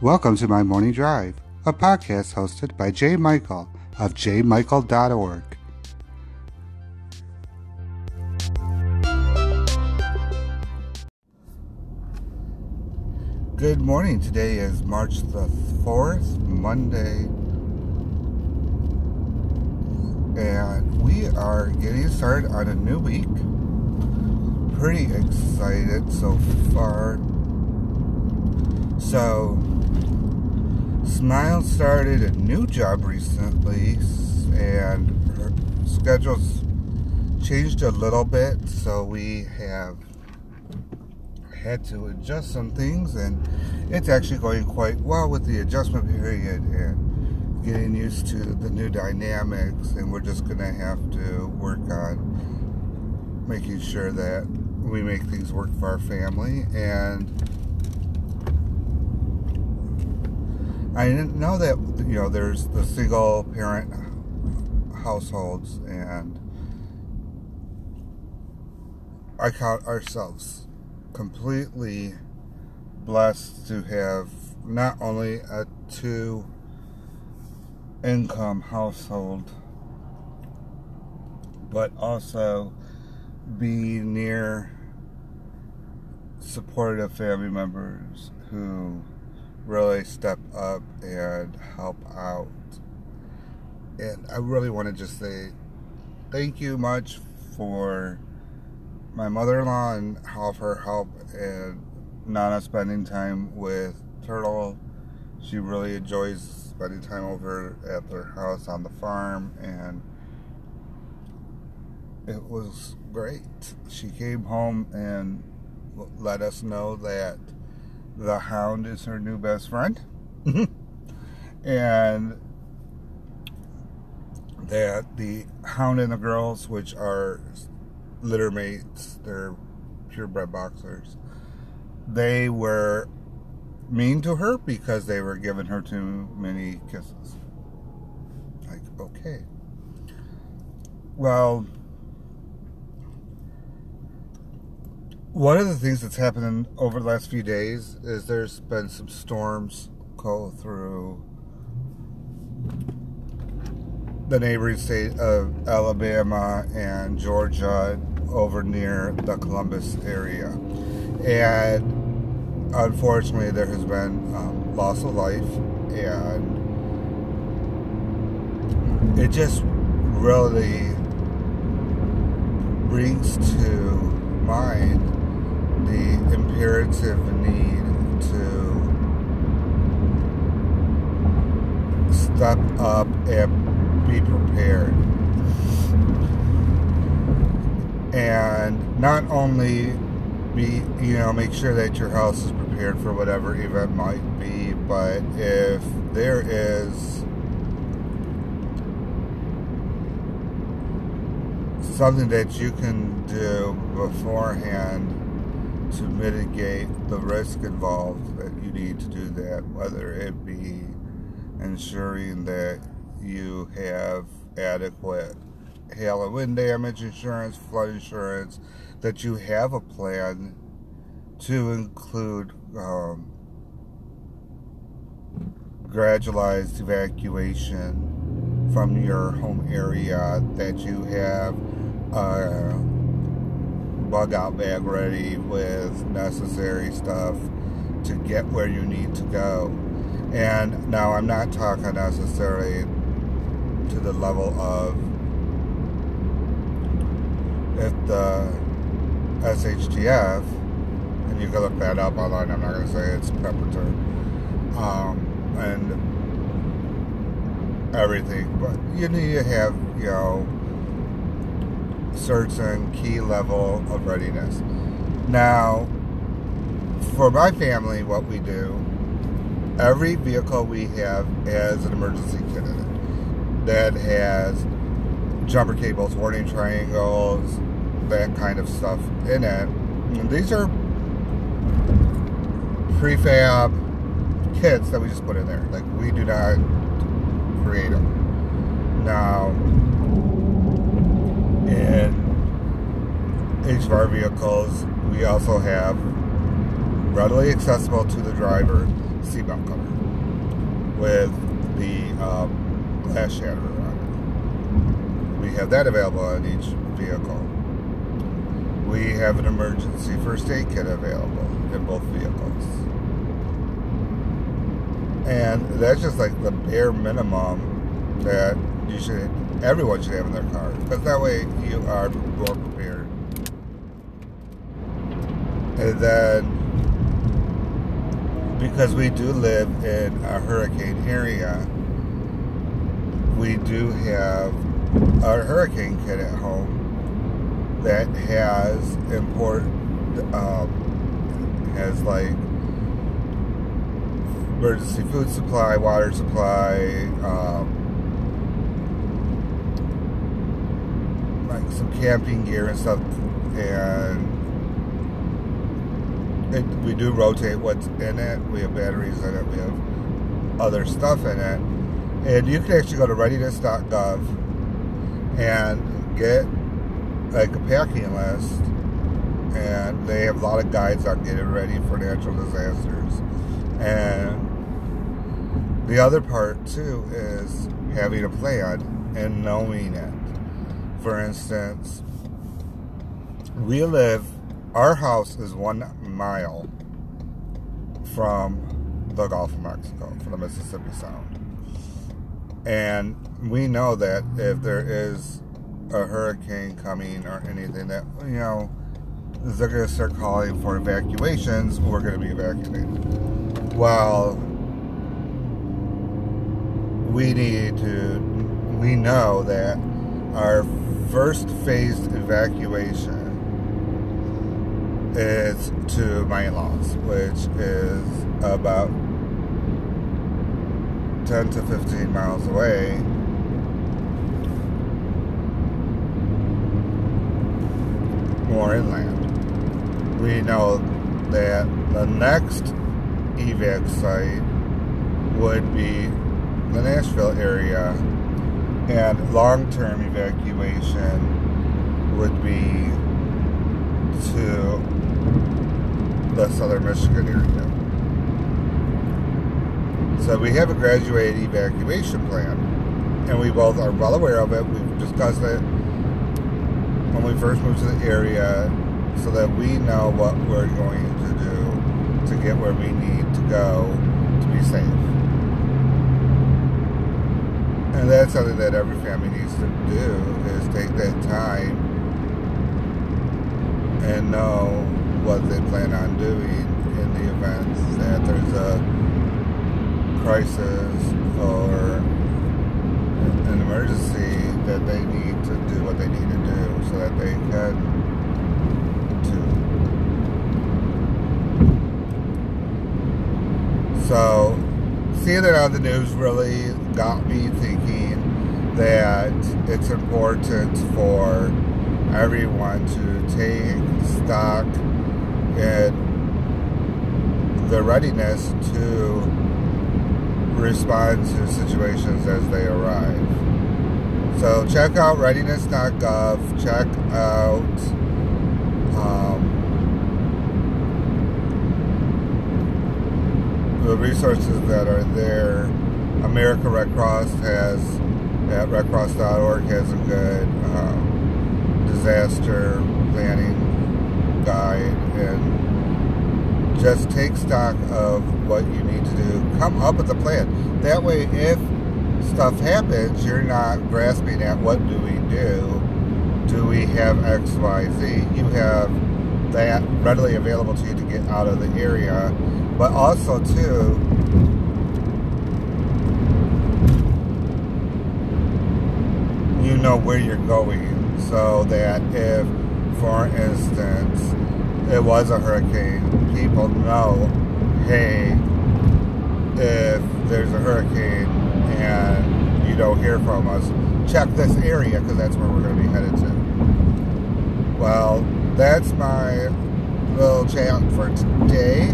Welcome to my morning drive, a podcast hosted by J. Michael of jmichael.org. Good morning. Today is March the 4th, Monday. And we are getting started on a new week. Pretty excited so far. So, Smile started a new job recently, and her schedule's changed a little bit, so we have had to adjust some things, and it's actually going quite well with the adjustment period and getting used to the new dynamics. And we're just going to have to work on making sure that we make things work for our family and I didn't know that you know there's the single parent households and I count ourselves completely blessed to have not only a two income household but also be near supportive family members who really step up and help out. And I really want to just say thank you much for my mother-in-law and all her help and Nana spending time with Turtle. She really enjoys spending time over at their house on the farm and it was great. She came home and let us know that the hound is her new best friend. Mm-hmm. and that the hound and the girls, which are litter mates, they're purebred boxers, they were mean to her because they were giving her too many kisses. Like, okay. Well, one of the things that's happened over the last few days is there's been some storms go through the neighboring state of Alabama and Georgia over near the Columbus area. And unfortunately, there has been um, loss of life, and it just really brings to mind the imperative need to step up and be prepared. And not only be, you know, make sure that your house is prepared for whatever event might be, but if there is something that you can do beforehand to mitigate the risk involved that you need to do that, whether it be ensuring that you have adequate hail and wind damage insurance, flood insurance, that you have a plan to include um, gradualized evacuation from your home area, that you have uh, bug out bag ready with necessary stuff to get where you need to go. And now I'm not talking necessarily to the level of if the SHTF, and you can look that up online, I'm not going to say it's Pemberton, um, and everything, but you need to have, you know, certain key level of readiness. Now, for my family, what we do, every vehicle we have has an emergency kit in it that has jumper cables, warning triangles, that kind of stuff in it. And these are prefab kits that we just put in there. Like, we do not create them. Now, in each vehicles, we also have readily accessible to the driver seatbelt cover with the um, glass shatter on it. We have that available on each vehicle. We have an emergency first aid kit available in both vehicles. And that's just like the bare minimum that you should, everyone should have in their car. Because that way you are more prepared. And then, because we do live in a hurricane area, we do have a hurricane kit at home that has important, um, has like emergency food supply, water supply, um, like some camping gear and stuff, and it, we do rotate what's in it. We have batteries in it. We have other stuff in it, and you can actually go to readiness.gov and get like a packing list, and they have a lot of guides on getting ready for natural disasters, and the other part too is having a plan and knowing it. For instance, we live, our house is one mile from the Gulf of Mexico, from the Mississippi Sound. And we know that if there is a hurricane coming or anything that, you know, they're going to start calling for evacuations, we're going to be evacuated. Well, we need to, we know that our first phased evacuation is to my in-laws, which is about 10 to 15 miles away. More inland. We know that the next evac site would be the Nashville area, and long term evacuation would be to the southern Michigan area. So we have a graduated evacuation plan, and we both are well aware of it. We've discussed it when we first moved to the area so that we know what we're going to do to get where we need to go to be safe. And that's something that every family needs to do is take that time and know what they plan on doing in the events that there's a crisis or an emergency that they need to do what they need to do so that they can do. So seeing it on the news really got me thinking that it's important for everyone to take stock in the readiness to respond to situations as they arrive. So check out readiness.gov, check out um, the resources that are there. America Red Cross has, at redcross.org, has a good um, disaster planning guide and just take stock of what you need to do. Come up with a plan. That way, if stuff happens, you're not grasping at what do we do? Do we have X, Y, Z? You have that readily available to you to get out of the area. But also, too, you know where you're going so that if, for instance, it was a hurricane, people know, hey, if there's a hurricane and you don't hear from us, check this area because that's where we're going to be headed to. Well, that's my little chat for today.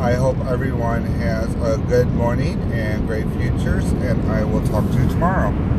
I hope everyone has a good morning and great futures, and I will talk to you tomorrow.